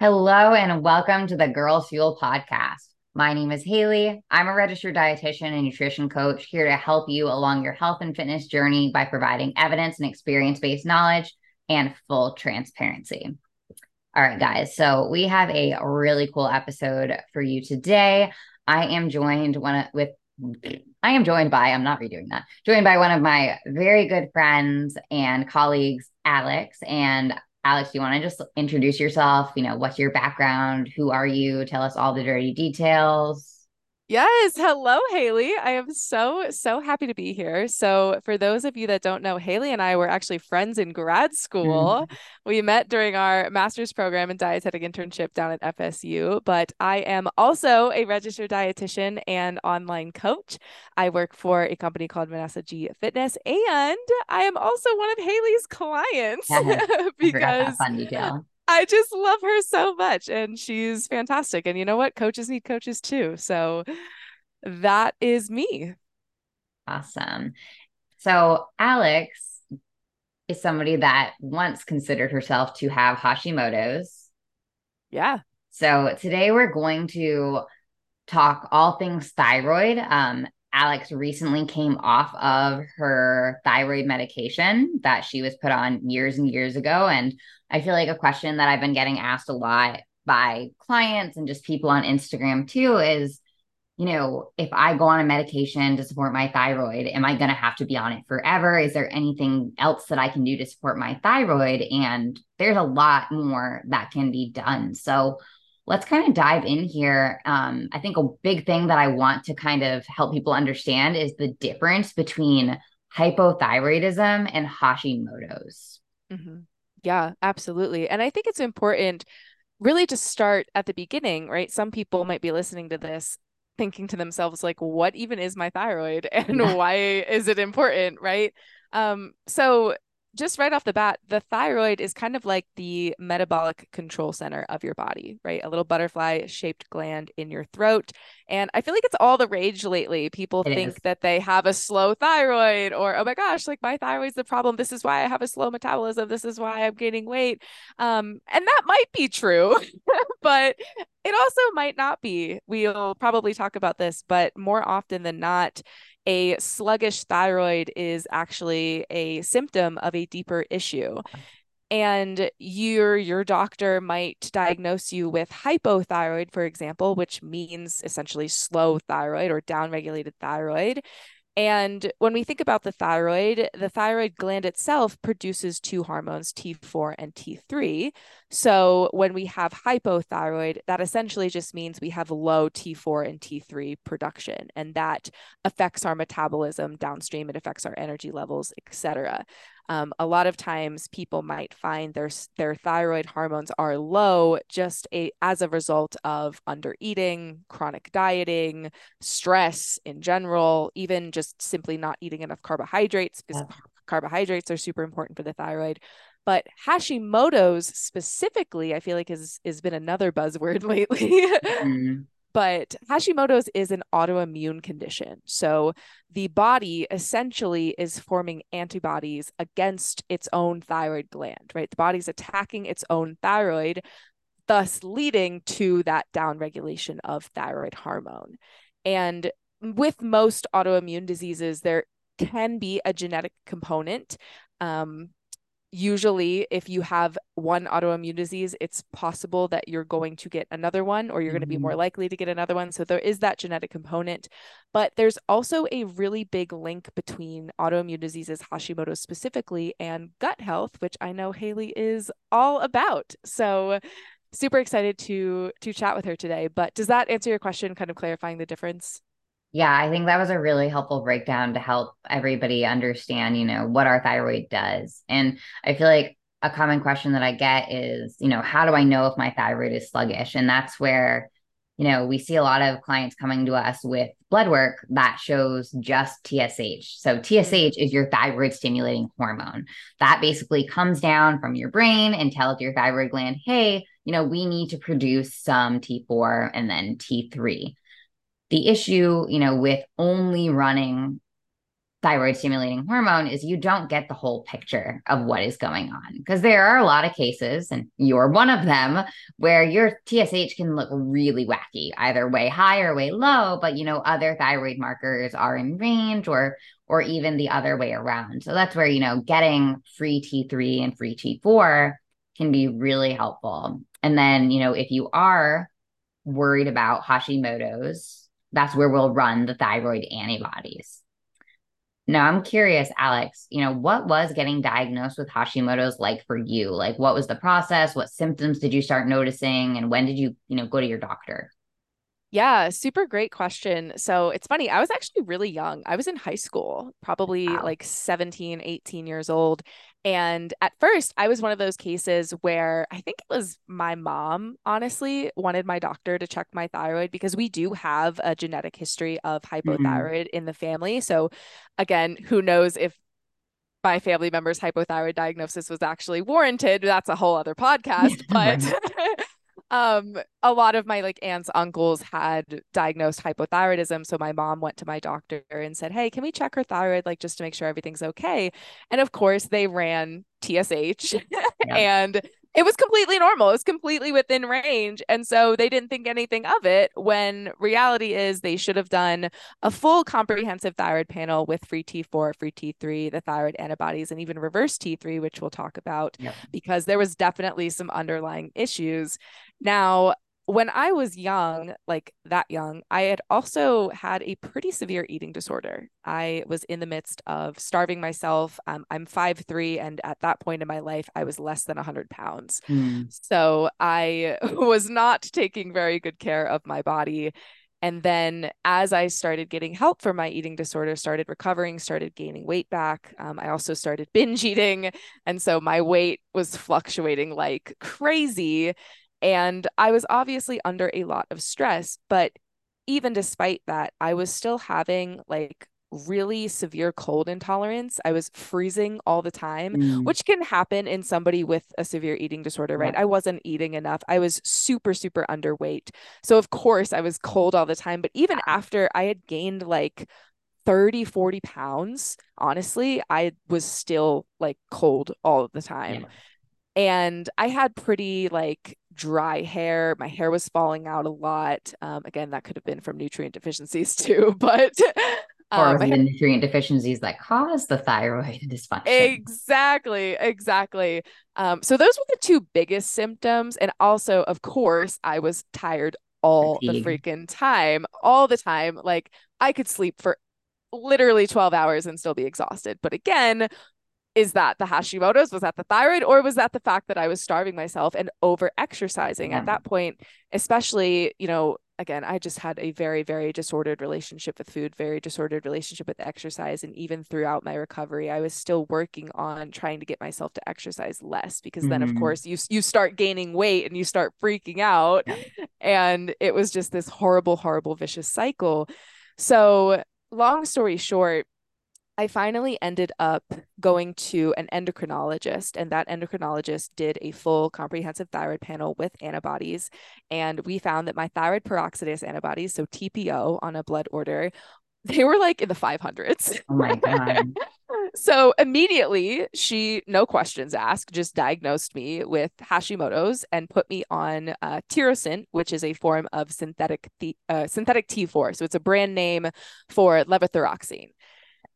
Hello and welcome to the Girls Fuel podcast. My name is Haylee. I'm a registered dietitian and nutrition coach here to help you along your health and fitness journey by providing evidence and experience based knowledge and full transparency. All right, guys. So we have a really cool episode for you today. I am joined one with I am joined by, I'm not redoing that, joined by one of my very good friends and colleagues, Alex. And Alex, do you want to just introduce yourself? You know, what's your background? Who are you? Tell us all the dirty details. Yes. Hello, Haylee. I am so, so happy to be here. So, for those of you that don't know, Haylee and I were actually friends in grad school. Mm. We met during our master's program and dietetic internship down at FSU. But I am also a registered dietitian and online coach. I work for a company called Vanessa G Fitness, and I am also one of Haylee's clients because. I just love her so much and she's fantastic. And you know what? Coaches need coaches too. So that is me. Awesome. So Alex is somebody that once considered herself to have Hashimoto's. Yeah. So today we're going to talk all things thyroid. Um, Alex recently came off of her thyroid medication that she was put on years and years ago. And I feel like a question that I've been getting asked a lot by clients and just people on Instagram too is, you know, if I go on a medication to support my thyroid, am I going to have to be on it forever? Is there anything else that I can do to support my thyroid? And there's a lot more that can be done. So let's kind of dive in here. Um, I think a big thing that I want to kind of help people understand is the difference between hypothyroidism and Hashimoto's. Mm-hmm. Yeah, absolutely. And I think it's important really to start at the beginning, right? Some people might be listening to this thinking to themselves like what even is my thyroid and why is it important, right? Um so just right off the bat, the thyroid is kind of like the metabolic control center of your body, right? A little butterfly shaped gland in your throat. And I feel like it's all the rage lately. People it think is. that they have a slow thyroid or, oh my gosh, like my thyroid's the problem. This is why I have a slow metabolism. This is why I'm gaining weight. Um, and that might be true, but it also might not be. We'll probably talk about this, but more often than not, a sluggish thyroid is actually a symptom of a deeper issue and your your doctor might diagnose you with hypothyroid for example which means essentially slow thyroid or downregulated thyroid and when we think about the thyroid, the thyroid gland itself produces two hormones, T4 and T3. So when we have hypothyroid, that essentially just means we have low T4 and T3 production, and that affects our metabolism downstream. It affects our energy levels, etc. Um, a lot of times people might find their their thyroid hormones are low just a, as a result of under eating, chronic dieting, stress in general, even just simply not eating enough carbohydrates because yeah. carbohydrates are super important for the thyroid. But Hashimoto's specifically, I feel like has has been another buzzword lately. mm-hmm but Hashimoto's is an autoimmune condition. So the body essentially is forming antibodies against its own thyroid gland, right? The body's attacking its own thyroid, thus leading to that downregulation of thyroid hormone. And with most autoimmune diseases, there can be a genetic component. Um, usually if you have one autoimmune disease it's possible that you're going to get another one or you're mm-hmm. going to be more mm-hmm. likely to get another one so there is that genetic component but there's also a really big link between autoimmune diseases hashimoto specifically and gut health which i know haylee is all about so super excited to to chat with her today but does that answer your question kind of clarifying the difference yeah, I think that was a really helpful breakdown to help everybody understand, you know, what our thyroid does. And I feel like a common question that I get is, you know, how do I know if my thyroid is sluggish? And that's where, you know, we see a lot of clients coming to us with blood work that shows just TSH. So TSH is your thyroid stimulating hormone. That basically comes down from your brain and tells your thyroid gland, hey, you know, we need to produce some T4 and then T3 the issue, you know, with only running thyroid stimulating hormone is you don't get the whole picture of what is going on because there are a lot of cases and you're one of them where your TSH can look really wacky either way high or way low but you know other thyroid markers are in range or or even the other way around. So that's where you know getting free T3 and free T4 can be really helpful. And then you know if you are worried about Hashimoto's that's where we'll run the thyroid antibodies now, I'm curious, Alex, you know, what was getting diagnosed with Hashimoto's like for you? Like, what was the process? What symptoms did you start noticing? And when did you, you know, go to your doctor? Yeah, super great question. So it's funny, I was actually really young. I was in high school, probably wow. like 17, 18 years old. And at first, I was one of those cases where I think it was my mom, honestly, wanted my doctor to check my thyroid because we do have a genetic history of mm-hmm. hypothyroid mm-hmm. in the family. So, again, who knows if my family member's hypothyroid diagnosis was actually warranted? That's a whole other podcast. But um a lot of my like aunts uncles had diagnosed hypothyroidism so my mom went to my doctor and said hey can we check her thyroid like just to make sure everything's okay and of course they ran tsh yeah. and it was completely normal. It was completely within range. And so they didn't think anything of it when reality is they should have done a full comprehensive thyroid panel with free T4, free T3, the thyroid antibodies, and even reverse T3, which we'll talk about yep. because there was definitely some underlying issues. Now, when I was young, like that young, I had also had a pretty severe eating disorder. I was in the midst of starving myself. Um, I'm five three, and at that point in my life, I was less than 100 pounds. Mm. So I was not taking very good care of my body. And then as I started getting help for my eating disorder, started recovering, started gaining weight back, um, I also started binge eating. And so my weight was fluctuating like crazy. And I was obviously under a lot of stress, but even despite that, I was still having like really severe cold intolerance. I was freezing all the time, mm. which can happen in somebody with a severe eating disorder, right? Yeah. I wasn't eating enough. I was super, super underweight. So, of course, I was cold all the time. But even after I had gained like 30, 40 pounds, honestly, I was still like cold all the time. Yeah. And I had pretty like dry hair. My hair was falling out a lot. Um, again, that could have been from nutrient deficiencies too, but or um, the nutrient deficiencies that cause the thyroid dysfunction. Exactly, exactly. Um, so those were the two biggest symptoms, and also, of course, I was tired all Fatigue. the freaking time, all the time. Like I could sleep for literally 12 hours and still be exhausted. But again, is that the Hashimoto's? Was that the thyroid? Or was that the fact that I was starving myself and over exercising yeah. at that point? Especially, you know, again, I just had a very, very disordered relationship with food, very disordered relationship with exercise. And even throughout my recovery, I was still working on trying to get myself to exercise less because mm-hmm. then, of mm-hmm. course, you, you start gaining weight and you start freaking out. Yeah. And it was just this horrible, horrible, vicious cycle. So, long story short, I finally ended up going to an endocrinologist, and that endocrinologist did a full comprehensive thyroid panel with antibodies. And we found that my thyroid peroxidase antibodies, so TPO on a blood order, they were like in the 500s. Oh my God. so immediately, she, no questions asked, just diagnosed me with Hashimoto's and put me on uh, Tirosint, which is a form of synthetic, th- uh, synthetic T4. So it's a brand name for levothyroxine.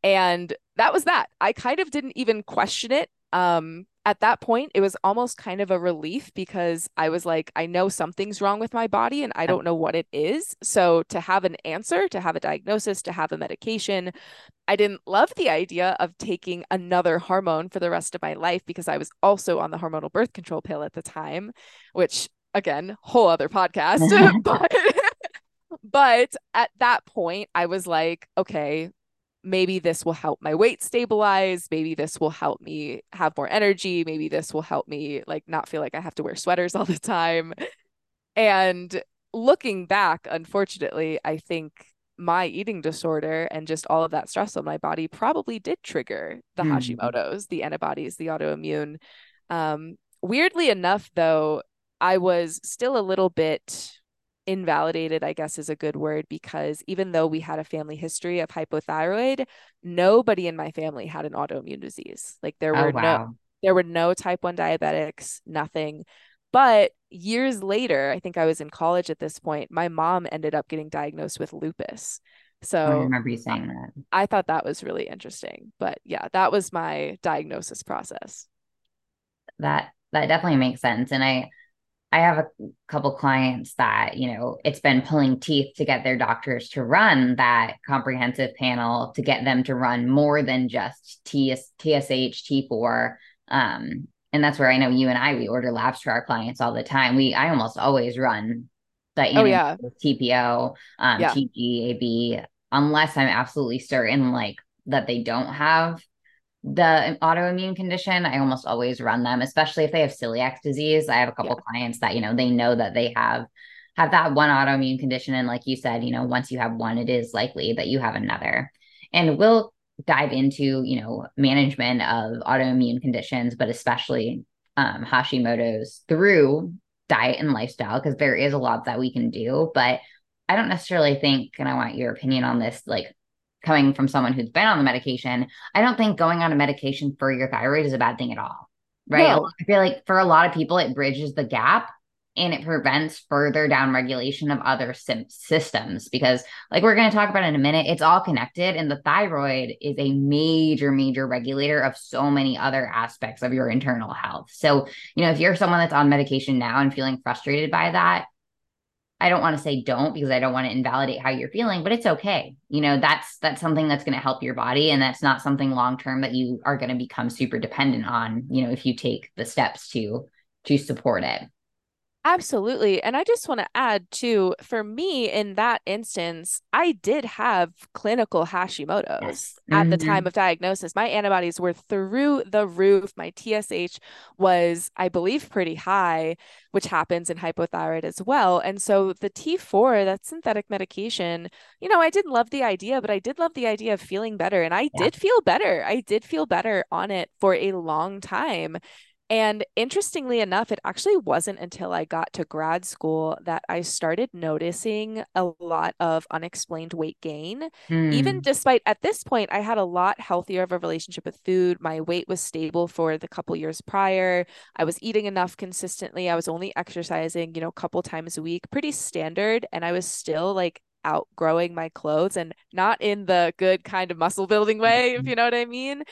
And that was that. I kind of didn't even question it. Um, at that point, it was almost kind of a relief because I was like, I know something's wrong with my body and I don't know what it is. So to have an answer, to have a diagnosis, to have a medication, I didn't love the idea of taking another hormone for the rest of my life because I was also on the hormonal birth control pill at the time, which again, whole other podcast. but but at that point, I was like, okay, maybe this will help my weight stabilize maybe this will help me have more energy maybe this will help me like not feel like i have to wear sweaters all the time and looking back unfortunately i think my eating disorder and just all of that stress on my body probably did trigger the mm. hashimoto's the antibodies the autoimmune um weirdly enough though i was still a little bit invalidated, I guess is a good word, because even though we had a family history of hypothyroid, nobody in my family had an autoimmune disease. Like there oh, were wow. no there were no type 1 diabetics, nothing. But years later, I think I was in college at this point, my mom ended up getting diagnosed with lupus. So I remember you saying that. I thought that was really interesting. But yeah, that was my diagnosis process. That that definitely makes sense. And I I have a couple clients that, you know, it's been pulling teeth to get their doctors to run that comprehensive panel to get them to run more than just TS, TSH, T4. Um, and that's where I know you and I, we order labs for our clients all the time. We, I almost always run the oh, yeah. TPO, um, yeah. TG, AB, unless I'm absolutely certain like that they don't have the autoimmune condition, I almost always run them, especially if they have celiac disease. I have a couple yeah. clients that, you know, they know that they have have that one autoimmune condition. And like you said, you know, once you have one, it is likely that you have another. And we'll dive into, you know, management of autoimmune conditions, but especially um, Hashimoto's through diet and lifestyle, because there is a lot that we can do. But I don't necessarily think, and I want your opinion on this, like coming from someone who's been on the medication, I don't think going on a medication for your thyroid is a bad thing at all. Right. No. I feel like for a lot of people, it bridges the gap and it prevents further downregulation of other sim- systems because like we're going to talk about in a minute it's all connected and the thyroid is a major major regulator of so many other aspects of your internal health so you know if you're someone that's on medication now and feeling frustrated by that I don't want to say don't because I don't want to invalidate how you're feeling, but it's okay. You know, that's that's something that's going to help your body and that's not something long term that you are going to become super dependent on, you know, if you take the steps to to support it. Absolutely. And I just want to add too, for me in that instance, I did have clinical Hashimoto's mm-hmm. at the time mm-hmm. of diagnosis. My antibodies were through the roof. My TSH was, I believe, pretty high, which happens in hypothyroid as well. And so the T4, that synthetic medication, you know, I didn't love the idea, but I did love the idea of feeling better. And I yeah. did feel better. I did feel better on it for a long time. And interestingly enough, it actually wasn't until I got to grad school that I started noticing a lot of unexplained weight gain. Even hmm. despite at this point, I had a lot healthier of a relationship with food. My weight was stable for the couple years prior. I was eating enough consistently. I was only exercising, you know, a couple times a week, pretty standard. And I was still like outgrowing my clothes and not in the good kind of muscle building way, if you know what I mean.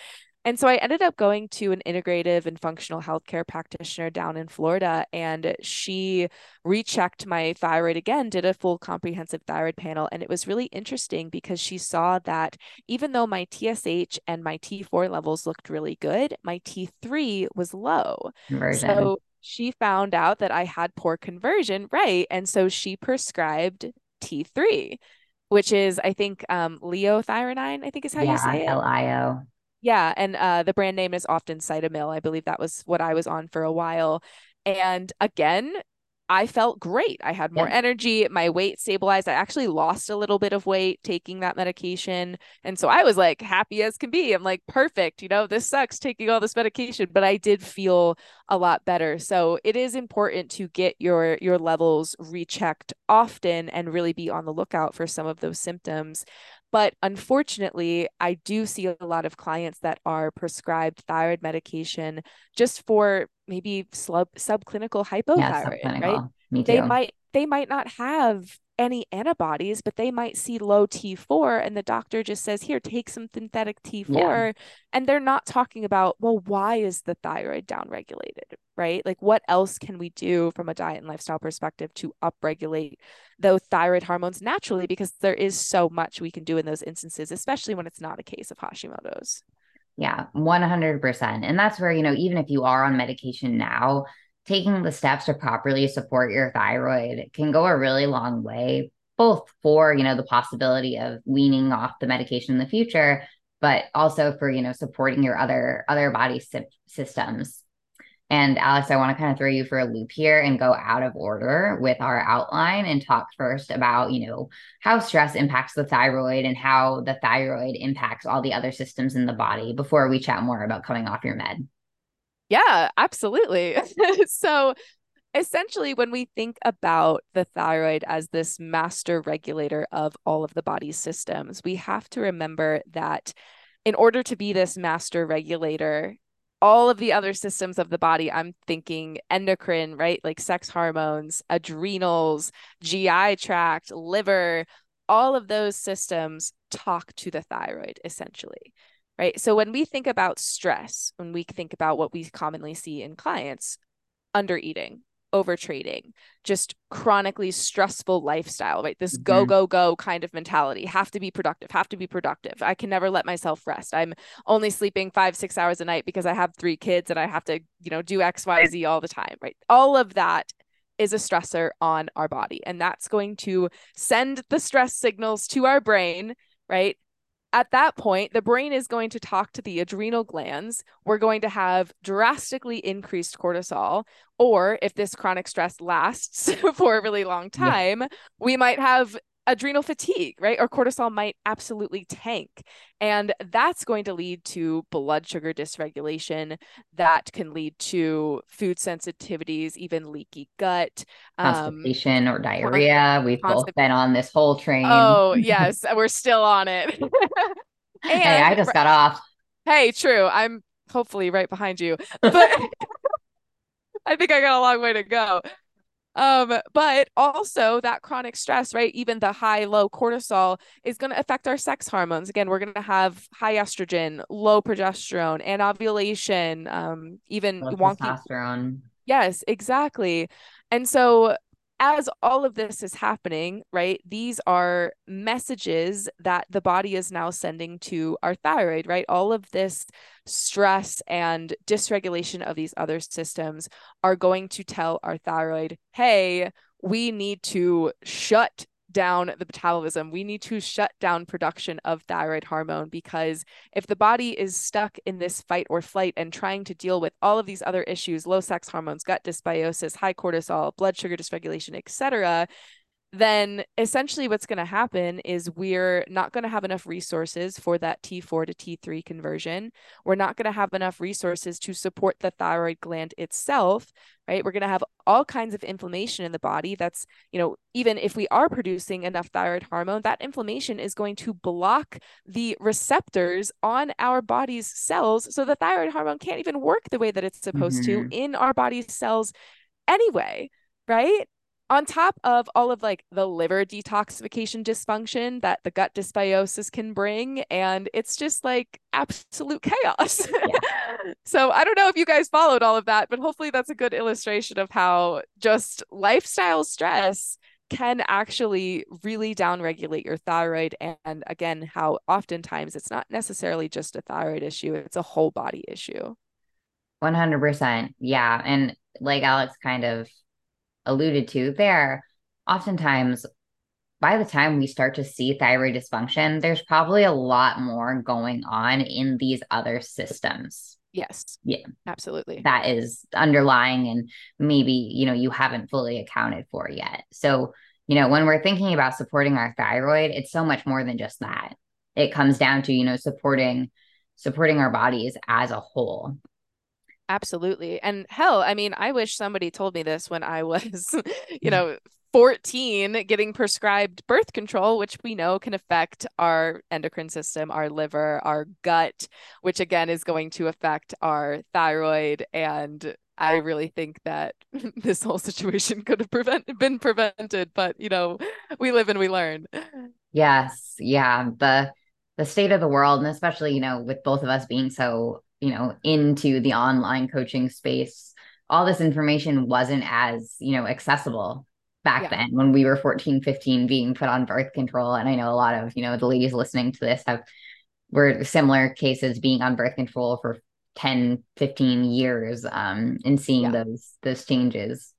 And so I ended up going to an integrative and functional healthcare practitioner down in Florida, and she rechecked my thyroid again, did a full comprehensive thyroid panel. And it was really interesting because she saw that even though my TSH and my T4 levels looked really good, my T3 was low. Conversion. So she found out that I had poor conversion, right? And so she prescribed T3 which is I think um liothyronine, I think is how yeah, you say it. L-I-O. Yeah, and uh, the brand name is often Cytomel. I believe that was what I was on for a while. And again, I felt great. I had more yeah. energy. My weight stabilized. I actually lost a little bit of weight taking that medication. And so I was like happy as can be. I'm like, perfect. You know, this sucks taking all this medication, but I did feel a lot better. So it is important to get your your levels rechecked often and really be on the lookout for some of those symptoms. But unfortunately, I do see a lot of clients that are prescribed thyroid medication just for maybe sub subclinical hypothyroid, yeah, subclinical. right? Me too. They might they might not have any antibodies, but they might see low T4 and the doctor just says, here, take some synthetic T4. Yeah. And they're not talking about, well, why is the thyroid downregulated, right? Like, what else can we do from a diet and lifestyle perspective to upregulate those thyroid hormones naturally? Because there is so much we can do in those instances, especially when it's not a case of Hashimoto's. Yeah, 100%. And that's where, you know, even if you are on medication now, taking the steps to properly support your thyroid can go a really long way both for you know the possibility of weaning off the medication in the future but also for you know supporting your other other body systems. And alex i want to kind of throw you for a loop here and go out of order with our outline and talk first about you know how stress impacts the thyroid and how the thyroid impacts all the other systems in the body before we chat more about coming off your med yeah, absolutely. so essentially, when we think about the thyroid as this master regulator of all of the body's systems, we have to remember that in order to be this master regulator, all of the other systems of the body, I'm thinking endocrine, right? Like sex hormones, adrenals, GI tract, liver, all of those systems talk to the thyroid essentially. Right. So when we think about stress, when we think about what we commonly see in clients, under eating, over trading, just chronically stressful lifestyle, right? This mm-hmm. go, go, go kind of mentality. Have to be productive, have to be productive. I can never let myself rest. I'm only sleeping five, six hours a night because I have three kids and I have to, you know, do X, Y, Z all the time, right? All of that is a stressor on our body. And that's going to send the stress signals to our brain, right? At that point, the brain is going to talk to the adrenal glands. We're going to have drastically increased cortisol. Or if this chronic stress lasts for a really long time, yeah. we might have adrenal fatigue, right? Or cortisol might absolutely tank. And that's going to lead to blood sugar dysregulation. That can lead to food sensitivities, even leaky gut, um, constipation um, or diarrhea. We've both been on this whole train. Oh, yes, we're still on it. and, hey, I just got off. Hey, true. I'm hopefully right behind you. But I think I got a long way to go. Um, but also that chronic stress, right? Even the high, low cortisol is going to affect our sex hormones. Again, we're going to have high estrogen, low progesterone, anovulation, um, even low wonky testosterone. Yes, exactly. And so as all of this is happening, right, these are messages that the body is now sending to our thyroid, right? All of this stress and dysregulation of these other systems are going to tell our thyroid, hey, we need to shut down the metabolism. We need to shut down production of thyroid hormone because if the body is stuck in this fight or flight and trying to deal with all of these other issues, low sex hormones, gut dysbiosis, high cortisol, blood sugar dysregulation, etc., then essentially what's going to happen is we're not going to have enough resources for that T4 to T3 conversion. We're not going to have enough resources to support the thyroid gland itself, right? We're going to have all kinds of inflammation in the body. That's, you know, even if we are producing enough thyroid hormone, that inflammation is going to block the receptors on our body's cells. So the thyroid hormone can't even work the way that it's supposed mm-hmm. to in our body's cells anyway, right? On top of all of like the liver detoxification dysfunction that the gut dysbiosis can bring and it's just like absolute chaos. Yeah. so i don't know if you guys followed all of that but hopefully that's a good illustration of how just lifestyle stress can actually really downregulate your thyroid and again how oftentimes it's not necessarily just a thyroid issue it's a whole body issue. 100% yeah and like alex kind of alluded to there, oftentimes by the time we start to see thyroid dysfunction, there's probably a lot more going on in these other systems. Yes. Yeah. Absolutely. That is underlying and maybe, you know, you haven't fully accounted for yet. So, you know, when we're thinking about supporting our thyroid, it's so much more than just that. It comes down to, you know, supporting supporting our bodies as a whole. Absolutely. And hell, I mean, I wish somebody told me this when I was, you hmm. know, 14 getting prescribed birth control, which we know can affect our endocrine system, our liver, our gut, which again is going to affect our thyroid. And I really think that this whole situation could have prevent- been prevented, but you know, we live and we learn. Yes. Yeah. The the state of the world, and especially, you know, with both of us being so you know into the online coaching space all this information wasn't as you know accessible back yeah. then when we were 14 15 being put on birth control and i know a lot of you know the ladies listening to this have were similar cases being on birth control for 10 15 years um and seeing yeah. those those changes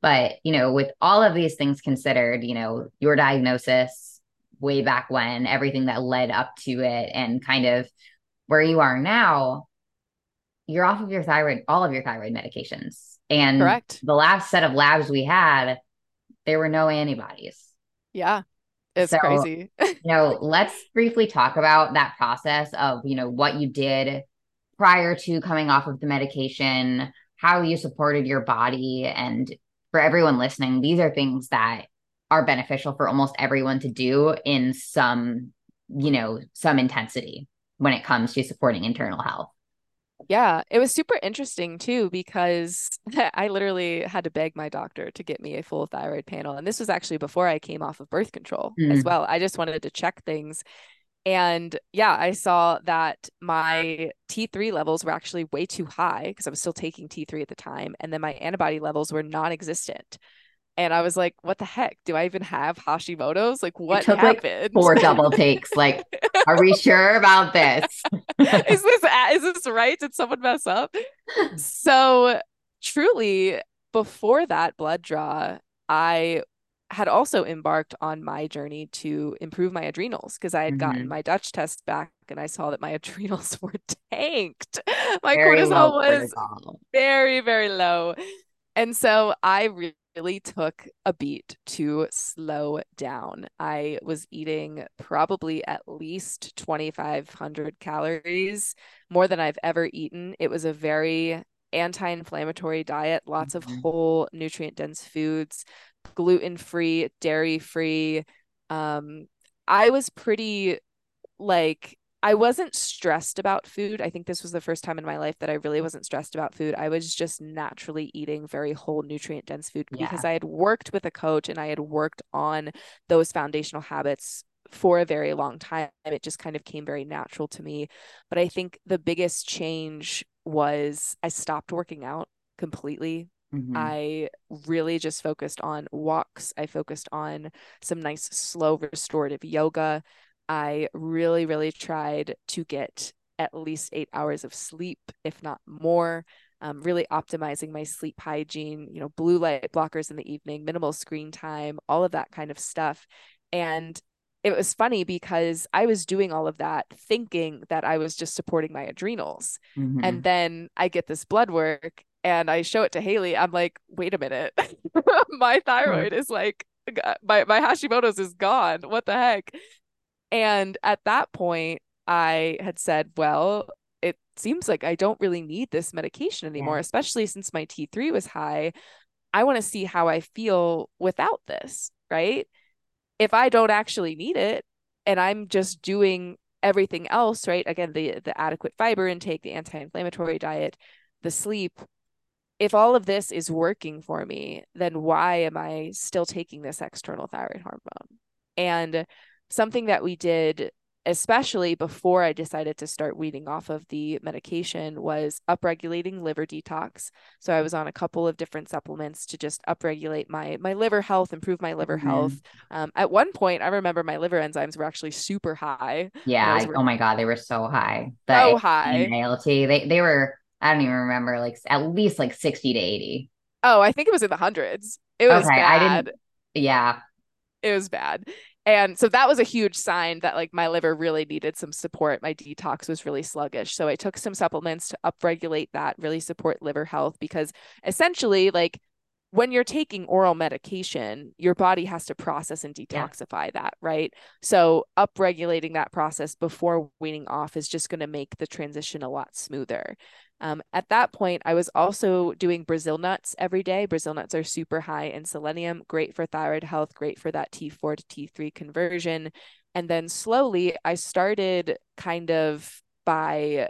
but you know with all of these things considered you know your diagnosis way back when everything that led up to it and kind of where you are now you're off of your thyroid, all of your thyroid medications. And correct. The last set of labs we had, there were no antibodies. Yeah. It's so, crazy. you know, let's briefly talk about that process of, you know, what you did prior to coming off of the medication, how you supported your body and for everyone listening, these are things that are beneficial for almost everyone to do in some, you know, some intensity when it comes to supporting internal health. Yeah, it was super interesting too because I literally had to beg my doctor to get me a full thyroid panel. And this was actually before I came off of birth control mm. as well. I just wanted to check things. And yeah, I saw that my T3 levels were actually way too high because I was still taking T3 at the time. And then my antibody levels were non existent. And I was like, what the heck? Do I even have Hashimoto's? Like, what took happened? Like four double takes. Like, are we sure about this? is this is this right? Did someone mess up? So truly, before that blood draw, I had also embarked on my journey to improve my adrenals because I had mm-hmm. gotten my Dutch test back and I saw that my adrenals were tanked. My very cortisol was cortisol. very, very low. And so I really took a beat to slow down. I was eating probably at least 2,500 calories, more than I've ever eaten. It was a very anti inflammatory diet, lots mm-hmm. of whole nutrient dense foods, gluten free, dairy free. Um, I was pretty like I wasn't stressed about food. I think this was the first time in my life that I really wasn't stressed about food. I was just naturally eating very whole nutrient dense food yeah. because I had worked with a coach and I had worked on those foundational habits for a very long time. It just kind of came very natural to me. But I think the biggest change was I stopped working out completely. Mm-hmm. I really just focused on walks. I focused on some nice, slow, restorative yoga. I really, really tried to get at least eight hours of sleep, if not more. Um, really optimizing my sleep hygiene, you know, blue light blockers in the evening, minimal screen time, all of that kind of stuff. And it was funny because I was doing all of that thinking that I was just supporting my adrenals. Mm-hmm. And then I get this blood work and I show it to Haylee. I'm like, wait a minute. my thyroid is like my my Hashimoto's is gone. What the heck? And at that point, I had said, well, it seems like I don't really need this medication anymore, yeah. especially since my T3 was high. I want to see how I feel without this, right? If I don't actually need it and I'm just doing everything else, right? Again, the the adequate fiber intake, the anti-inflammatory diet, the sleep, if all of this is working for me, then why am I still taking this external thyroid hormone? And something that we did especially before I decided to start weaning off of the medication was upregulating liver detox. So I was on a couple of different supplements to just upregulate my my liver health, improve my liver mm-hmm. health. Um, at one point, I remember my liver enzymes were actually super high. Yeah. oh my god, they were so high. The so high. ALT, they they were. I don't even remember, like at least like sixty to eighty. Oh, I think it was in the hundreds. It was okay, bad. I didn't. Yeah. It was bad and so that was a huge sign that like my liver really needed some support. My detox was really sluggish. So i took some supplements to upregulate that really support liver health because essentially like when you're taking oral medication your body has to process and detoxify yeah. that right so upregulating that process before weaning off is just going to make the transition a lot smoother um, at that point, I was also doing Brazil nuts every day. Brazil nuts are super high in selenium, great for thyroid health, great for that T4 to T3 conversion. And then slowly, I started kind of by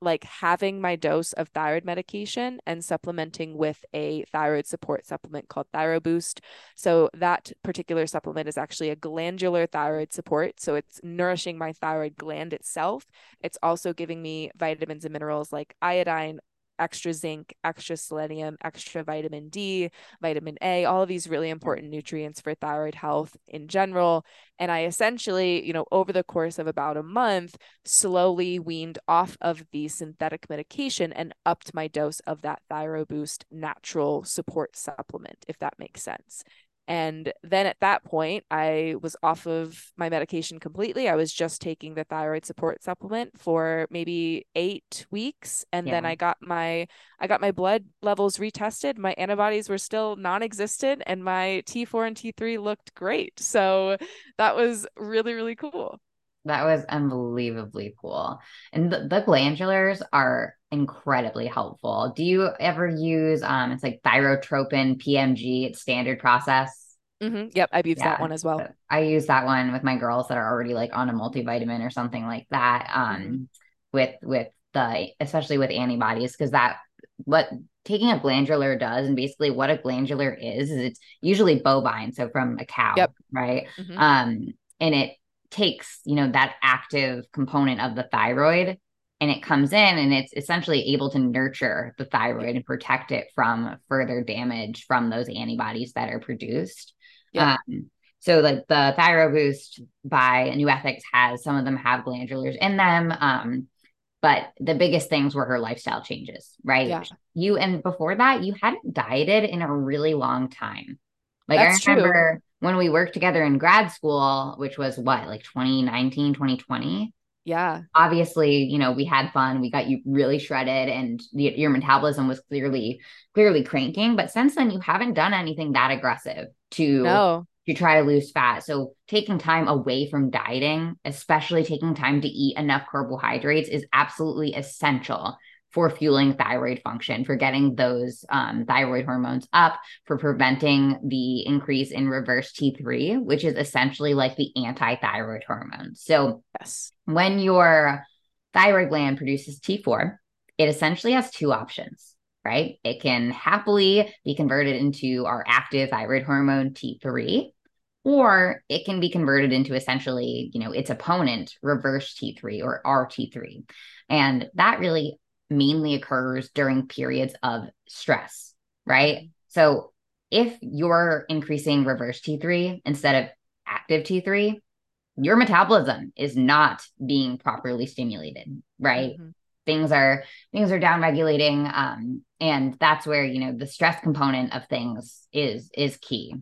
like having my dose of thyroid medication and supplementing with a thyroid support supplement called ThyroBoost. So that particular supplement is actually a glandular thyroid support. So it's nourishing my thyroid gland itself. It's also giving me vitamins and minerals like iodine, extra zinc, extra selenium, extra vitamin D, vitamin A, all of these really important nutrients for thyroid health in general. And I essentially, you know, over the course of about a month, slowly weaned off of the synthetic medication and upped my dose of that ThyroBoost natural support supplement, if that makes sense. And then at that point, I was off of my medication completely. I was just taking the thyroid support supplement for maybe eight weeks. And yeah. then I got my I got my blood levels retested. My antibodies were still non-existent and my T4 and T3 looked great. So that was really, really cool. That was unbelievably cool. And the, the glandulars are incredibly helpful. Do you ever use um it's like Thytrophin PMG, it's standard process? Mm-hmm. Yep, I've used yeah. that one as well. I use that one with my girls that are already like on a multivitamin or something like that. Um mm-hmm. with with the especially with antibodies, because that what taking a glandular does and basically what a glandular is is it's usually bovine so from a cow yep. right mm-hmm. um and it takes you know that active component of the thyroid and it comes in and it's essentially able to nurture the thyroid and protect it from further damage from those antibodies that are produced yeah. Um, so like the ThyroBoost by NuEthix has some of them have glandulars in them um, but the biggest things were her lifestyle changes right yeah. you and before that you hadn't dieted in a really long time like That's i remember true when we worked together in grad school, which was what, like 2019, 2020? Yeah. Obviously, you know, we had fun. We got you really shredded and the, your metabolism was clearly, clearly cranking. But since then, you haven't done anything that aggressive to, no. to try to lose fat. So taking time away from dieting, especially taking time to eat enough carbohydrates is absolutely essential for fueling thyroid function, for getting those um, thyroid hormones up, for preventing the increase in reverse T3, which is essentially like the anti thyroid hormone. So, yes. when your thyroid gland produces T4, it essentially has two options, right? It can happily be converted into our active thyroid hormone T3, or it can be converted into essentially, you know, its opponent, reverse T3 or RT3. And that really mainly occurs during periods of stress, right? Mm-hmm. So if you're increasing reverse T3 instead of active T3, your metabolism is not being properly stimulated, right? Mm-hmm. Things are things are down regulating um, and that's where, you know, the stress component of things is is key.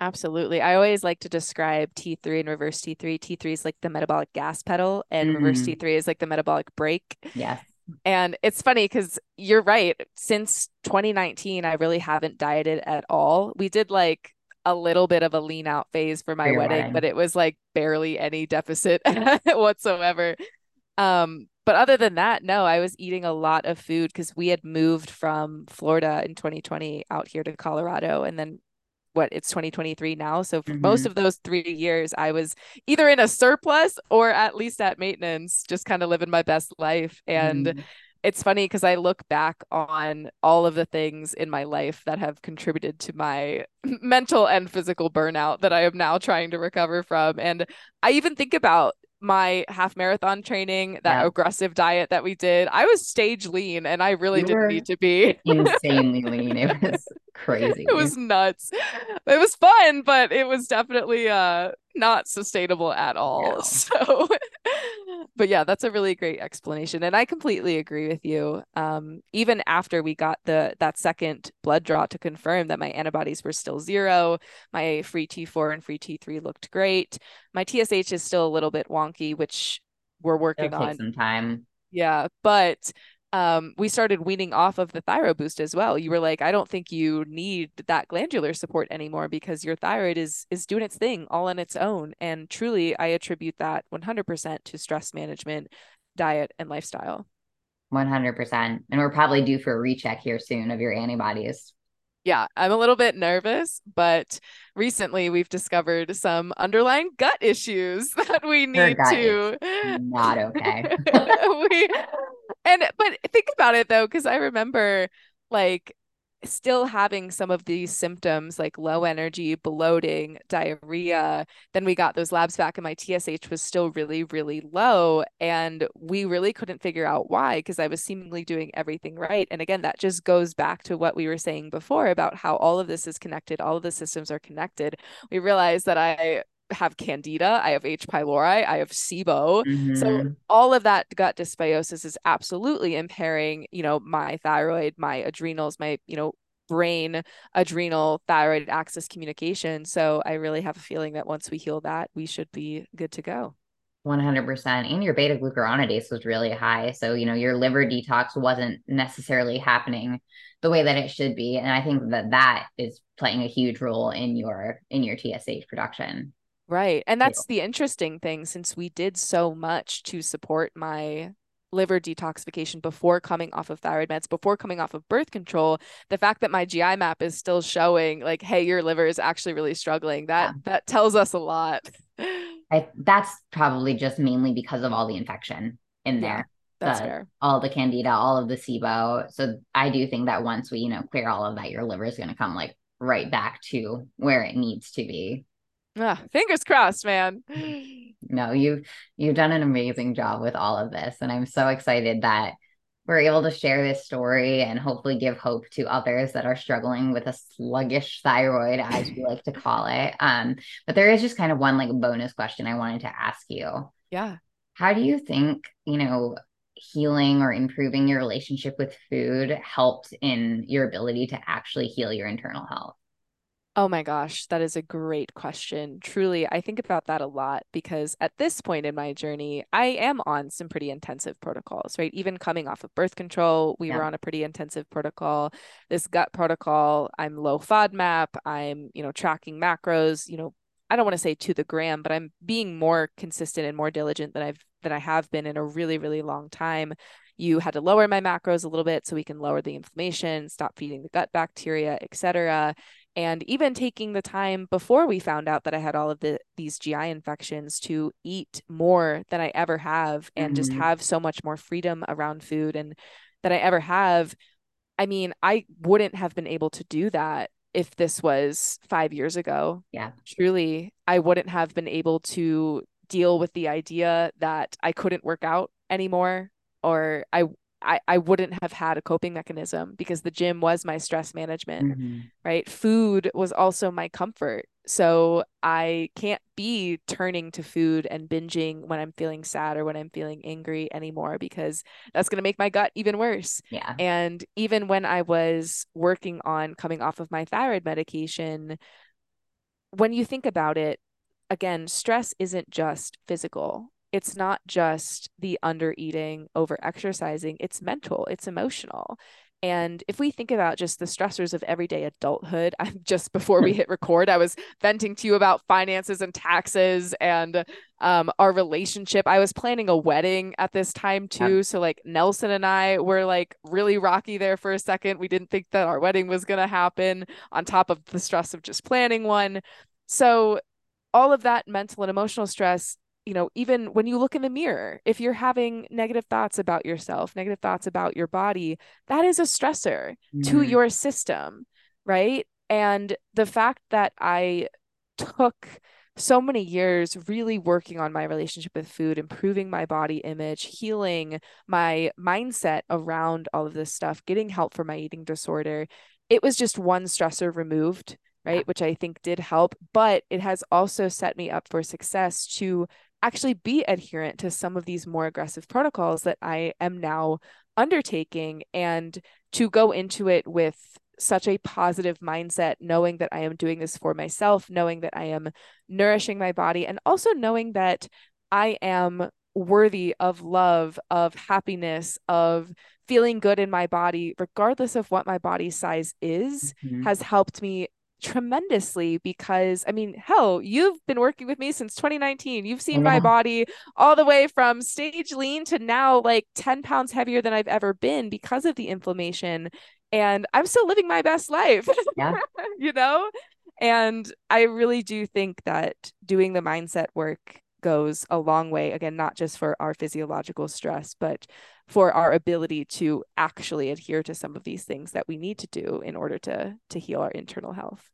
Absolutely. I always like to describe T3 and reverse T3. T3 is like the metabolic gas pedal, and mm-hmm. reverse T3 is like the metabolic brake. Yes. And it's funny because you're right. Since 2019, I really haven't dieted at all. We did like a little bit of a lean out phase for my wedding, but it was like barely any deficit whatsoever. Um, but other than that, no, I was eating a lot of food because we had moved from Florida in 2020 out here to Colorado and then what it's 2023 now. So for mm-hmm. most of those three years, I was either in a surplus or at least at maintenance, just kind of living my best life. And mm. it's funny because I look back on all of the things in my life that have contributed to my mental and physical burnout that I am now trying to recover from. And I even think about my half marathon training, that yeah. aggressive diet that we did, I was stage lean and I really you didn't need to be insanely lean. It was crazy. It was nuts. It was fun, but it was definitely uh not sustainable at all. So but yeah, that's a really great explanation. And I completely agree with you. Um, even after we got the that second blood draw to confirm that my antibodies were still zero, my free T4 and free T3 looked great. My TSH is still a little bit wonky, which we're working It'll on. some time. Yeah, but um, we started weaning off of the ThyroBoost as well. You were like, I don't think you need that glandular support anymore because your thyroid is is doing its thing all on its own. And truly, I attribute that 100% to stress management, diet, and lifestyle. 100%. And we're probably due for a recheck here soon of your antibodies. Yeah, I'm a little bit nervous, but recently we've discovered some underlying gut issues that we need to not okay. we and but think about it though, because I remember like still having some of these symptoms like low energy, bloating, diarrhea. Then we got those labs back and my TSH was still really, really low. And we really couldn't figure out why because I was seemingly doing everything right. And again, that just goes back to what we were saying before about how all of this is connected, all of the systems are connected. We realized that I have candida, I have H. pylori, I have SIBO. Mm-hmm. So all of that gut dysbiosis is absolutely impairing, you know, my thyroid, my adrenals, my, you know, brain adrenal thyroid axis communication. So I really have a feeling that once we heal that, we should be good to go. 100% and your beta glucuronidase was really high so you know your liver detox wasn't necessarily happening the way that it should be and i think that that is playing a huge role in your in your tsh production Right. And that's the interesting thing since we did so much to support my liver detoxification before coming off of thyroid meds, before coming off of birth control, the fact that my GI map is still showing like, hey, your liver is actually really struggling, that yeah. that tells us a lot. I, that's probably just mainly because of all the infection in there. Yeah, that's the, fair. All the candida, all of the SIBO. So I do think that once we, you know, clear all of that, your liver is going to come like right back to where it needs to be. Ah, fingers crossed, man. No, you've you've done an amazing job with all of this, and I'm so excited that we're able to share this story and hopefully give hope to others that are struggling with a sluggish thyroid, as we like to call it. Um, but there is just kind of one like bonus question I wanted to ask you. Yeah. How do you think, you know, healing or improving your relationship with food helped in your ability to actually heal your internal health? Oh my gosh, that is a great question. Truly, I think about that a lot because at this point in my journey, I am on some pretty intensive protocols, right? Even coming off of birth control, we yeah. were on a pretty intensive protocol. This gut protocol, I'm low FODMAP, I'm, you know, tracking macros, you know, I don't want to say to the gram, but I'm being more consistent and more diligent than I've than I have been in a really, really long time. You had to lower my macros a little bit so we can lower the inflammation, stop feeding the gut bacteria, etc and even taking the time before we found out that I had all of the these GI infections to eat more than I ever have and mm-hmm. just have so much more freedom around food and that I ever have. I mean, I wouldn't have been able to do that if this was 5 years ago. Yeah. Truly, I wouldn't have been able to deal with the idea that I couldn't work out anymore or I I, I wouldn't have had a coping mechanism because the gym was my stress management, mm-hmm. right? Food was also my comfort. So I can't be turning to food and binging when I'm feeling sad or when I'm feeling angry anymore because that's going to make my gut even worse. Yeah. And even when I was working on coming off of my thyroid medication, when you think about it, again, stress isn't just physical it's not just the under eating, over exercising, it's mental, it's emotional. And if we think about just the stressors of everyday adulthood, I'm just before we hit record, I was venting to you about finances and taxes and um, our relationship. I was planning a wedding at this time too. So, like, Nelson and I were like really rocky there for a second. We didn't think that our wedding was going to happen on top of the stress of just planning one. So, all of that mental and emotional stress you know, even when you look in the mirror, if you're having negative thoughts about yourself, negative thoughts about your body, that is a stressor mm. to your system, right? And the fact that I took so many years really working on my relationship with food, improving my body image, healing my mindset around all of this stuff, getting help for my eating disorder. It was just one stressor removed, right? Which I think did help, but it has also set me up for success to actually be adherent to some of these more aggressive protocols that I am now undertaking and to go into it with such a positive mindset, knowing that I am doing this for myself, knowing that I am nourishing my body, and also knowing that I am worthy of love, of happiness, of feeling good in my body, regardless of what my body size is, mm-hmm. has helped me tremendously because I mean, hell, you've been working with me since 2019. You've seen my oh. body all the way from stage lean to now like 10 pounds heavier than I've ever been because of the inflammation. And I'm still living my best life, yeah. you know? And I really do think that doing the mindset work goes a long way again not just for our physiological stress but for our ability to actually adhere to some of these things that we need to do in order to to heal our internal health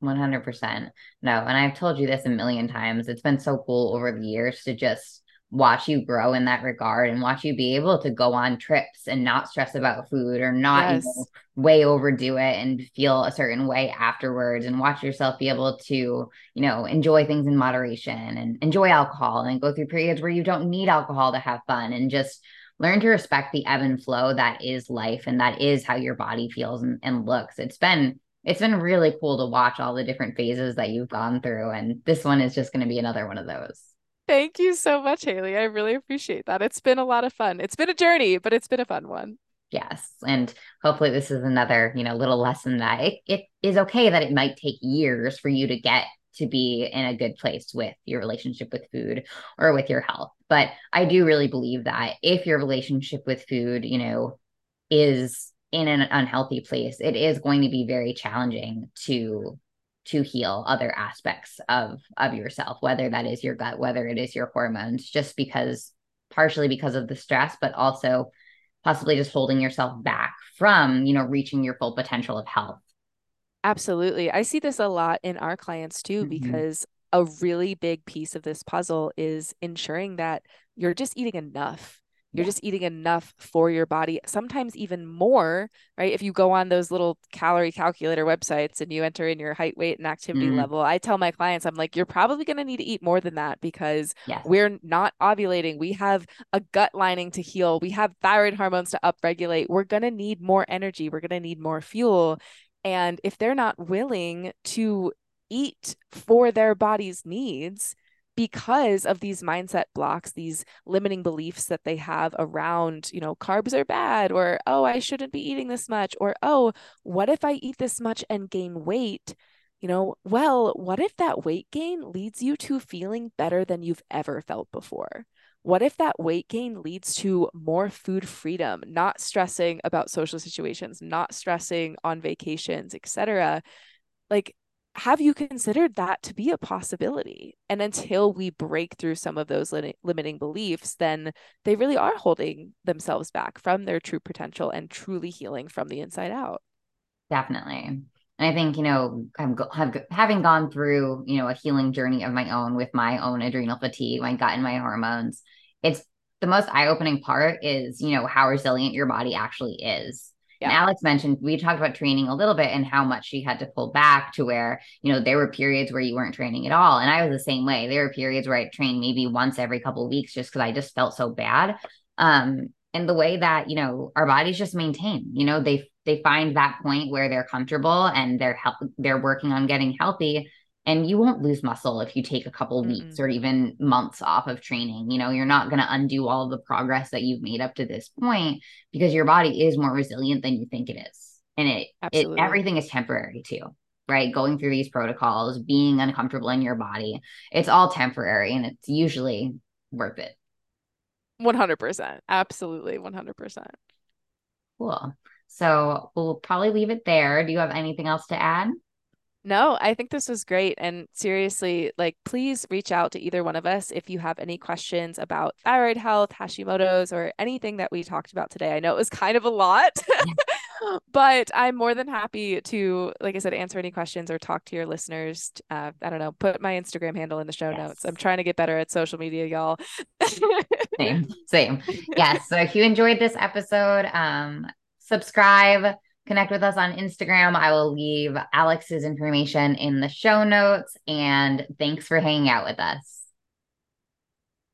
100%. No, and I've told you this a million times. It's been so cool over the years to just watch you grow in that regard and watch you be able to go on trips and not stress about food or not yes. you know, way overdo it and feel a certain way afterwards and watch yourself be able to you know enjoy things in moderation and enjoy alcohol and go through periods where you don't need alcohol to have fun and just learn to respect the ebb and flow that is life and that is how your body feels and, and looks it's been it's been really cool to watch all the different phases that you've gone through. And this one is just going to be another one of those. Thank you so much, Haylee. I really appreciate that. It's been a lot of fun. It's been a journey, but it's been a fun one. Yes. And hopefully this is another, you know, little lesson that it, it is okay that it might take years for you to get to be in a good place with your relationship with food or with your health. But I do really believe that if your relationship with food, you know, is in an unhealthy place, it is going to be very challenging to to heal other aspects of of yourself, whether that is your gut, whether it is your hormones, just because partially because of the stress, but also possibly just holding yourself back from, you know, reaching your full potential of health. Absolutely. I see this a lot in our clients too, mm-hmm. because a really big piece of this puzzle is ensuring that you're just eating enough. You're just eating enough for your body, sometimes even more, right? If you go on those little calorie calculator websites and you enter in your height, weight, and activity mm-hmm. level, I tell my clients, I'm like, you're probably going to need to eat more than that because yes. we're not ovulating. We have a gut lining to heal. We have thyroid hormones to upregulate. We're going to need more energy. We're going to need more fuel. And if they're not willing to eat for their body's needs because of these mindset blocks, these limiting beliefs that they have around, you know, carbs are bad, or, oh, I shouldn't be eating this much, or, oh, what if I eat this much and gain weight? You know, well, what if that weight gain leads you to feeling better than you've ever felt before? What if that weight gain leads to more food freedom, not stressing about social situations, not stressing on vacations, etc.? Like have you considered that to be a possibility? And until we break through some of those li- limiting beliefs, then they really are holding themselves back from their true potential and truly healing from the inside out. Definitely. And I think, you know, I'm go- have, having gone through, you know, a healing journey of my own with my own adrenal fatigue, my gut and my hormones, it's the most eye-opening part is you know how resilient your body actually is yeah. And Alex mentioned we talked about training a little bit and how much she had to pull back to where, you know, there were periods where you weren't training at all. And I was the same way. There were periods where I trained maybe once every couple of weeks just because I just felt so bad. Um, and the way that, you know, our bodies just maintain, you know, they they find that point where they're comfortable and they're help they're working on getting healthy and you won't lose muscle if you take a couple mm weeks or even months off of training you know you're not going to undo all of the progress that you've made up to this point because your body is more resilient than you think it is. And it, it everything is temporary too right? Going through these protocols being uncomfortable in your body it's all temporary and it's usually worth it. 100% absolutely. 100% cool. So we'll probably leave it there. Do you have anything else to add no, I think this was great. And seriously, like, please reach out to either one of us if you have any questions about thyroid health, Hashimoto's, or anything that we talked about today. I know it was kind of a lot, but I'm more than happy to, like I said, answer any questions or talk to your listeners. Uh, I don't know, put my Instagram handle in the show yes. notes. I'm trying to get better at social media, y'all. same, same. Yes. So if you enjoyed this episode, um, subscribe connect with us on Instagram. I will leave Alex's information in the show notes. And thanks for hanging out with us.